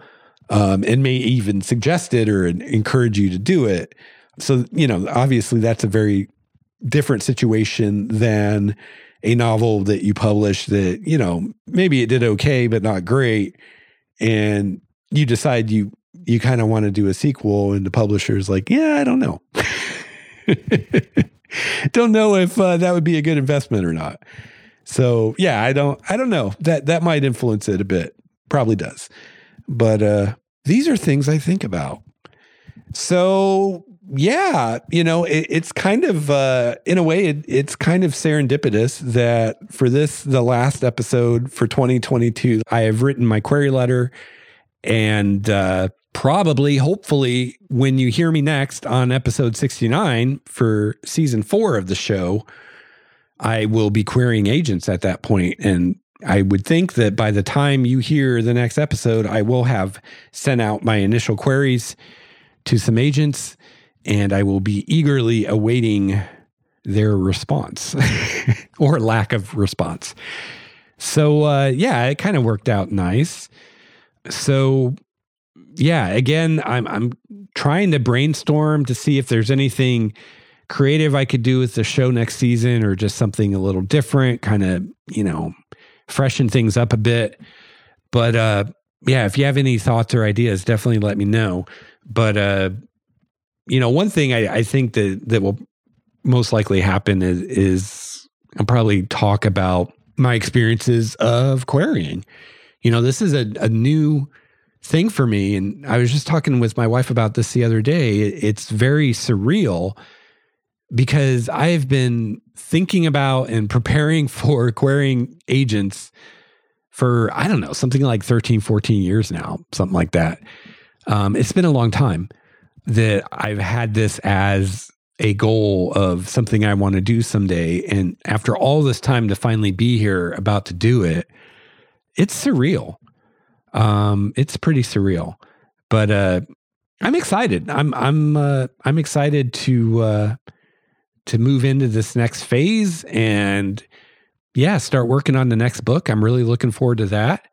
um, and may even suggest it or encourage you to do it. So, you know, obviously that's a very different situation than a novel that you publish that, you know, maybe it did okay, but not great. And you decide you you kind of want to do a sequel and the publisher's like, yeah, I don't know. [laughs] don't know if uh, that would be a good investment or not. So yeah, I don't I don't know. That that might influence it a bit. Probably does. But uh these are things I think about. So yeah, you know, it, it's kind of uh in a way it, it's kind of serendipitous that for this the last episode for 2022 I have written my query letter and uh probably, hopefully, when you hear me next on episode 69 for season four of the show, I will be querying agents at that. And I would think that by the time you hear the next episode, I will have sent out my initial queries to some agents and I will be eagerly awaiting their response [laughs] or lack of response. So, uh, yeah, it kind of worked out nice. So, yeah, again, I'm I'm trying to brainstorm to see if there's anything creative I could do with the show next season or just something a little different, kind of, you know, freshen things up a bit. But uh yeah, if you have any thoughts or ideas, definitely let me know. But uh you know, one thing I, I think that that will most likely happen is is I'll probably talk about my experiences of querying. You know, this is a, a new thing for me. And I was just talking with my wife about this the other day. It's very surreal because I've been thinking about and preparing [laughs] for querying agents for, I don't know, something like 13, 14 years now, something like that. Um, it's been a long time that I've had this as a goal of something I want to do someday. And after all this time to finally be here about to do it, it's surreal. Um, it's pretty surreal, but uh, I'm excited. I'm I'm uh, I'm excited to uh, to move into this next phase and yeah, start working on the next book. I'm really looking forward to that.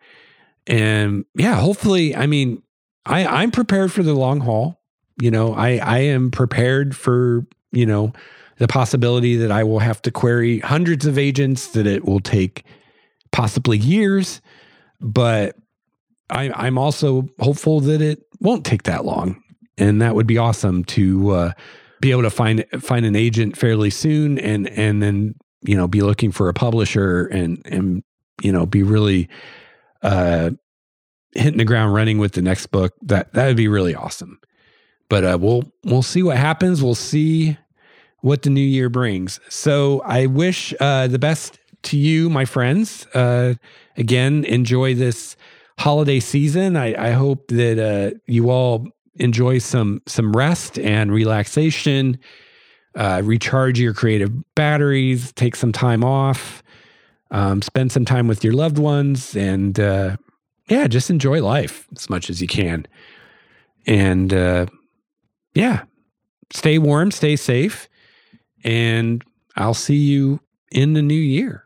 And yeah, hopefully, I mean, I I'm prepared for the long haul. You know, I I am prepared for you know the possibility that I will have to query hundreds of agents, that it will take possibly years, but I, am also hopeful that it won't take that long, and that would be awesome to uh, be able to find find an agent fairly soon, and and then you know be looking for a publisher and and you know be really uh, hitting the ground running with the next book. That that would be really awesome. But uh, we'll we'll see what happens. We'll see what the new year brings. So I wish uh, the best to you, my friends. Uh, again, enjoy this holiday season. I, I hope that uh, you all enjoy some some rest and relaxation. Uh, recharge your creative batteries. Take some time off. Um, spend some time with your loved ones, and uh, yeah, just enjoy life as much as you can. And uh, yeah, stay warm, stay safe, and I'll see you in the new year.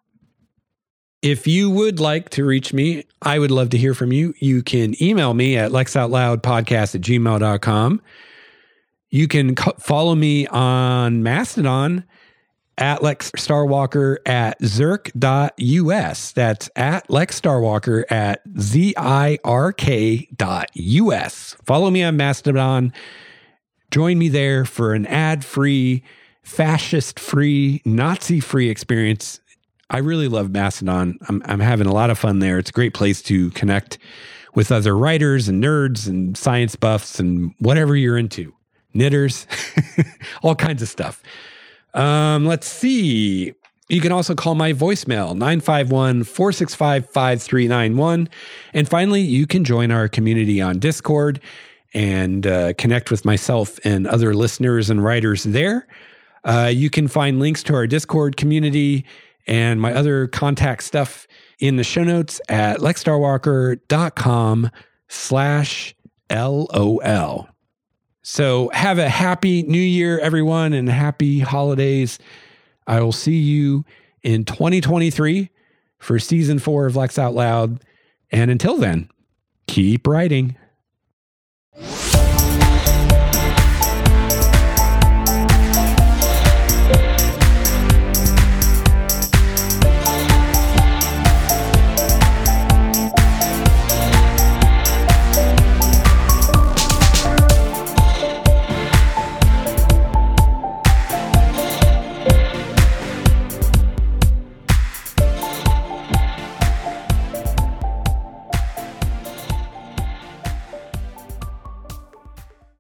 If you would like to reach me, I would love to hear from you. You can email me at lexoutloudpodcast at gmail.com. You can follow me on Mastodon at Lex Starwalker at zirk.us. That's at Lex Starwalker at Z-I-R-K dot U-S. Follow me on Mastodon. Join me there for an ad-free, fascist-free, Nazi-free experience I really love Mastodon. I'm, I'm having a lot of fun there. It's a great place to connect with other writers and nerds and science buffs and whatever you're into, knitters, [laughs] all kinds of stuff. Um, let's see. You can also call my voicemail, 951 465 5391. And finally, you can join our community on Discord and uh, connect with myself and other listeners and writers there. Uh, you can find links to our Discord community and my other contact stuff in the show notes at lexstarwalker.com slash LOL. So have a happy new year, everyone, and happy holidays. I will see you in 2023 for season four of Lex Out Loud. And until then, keep writing.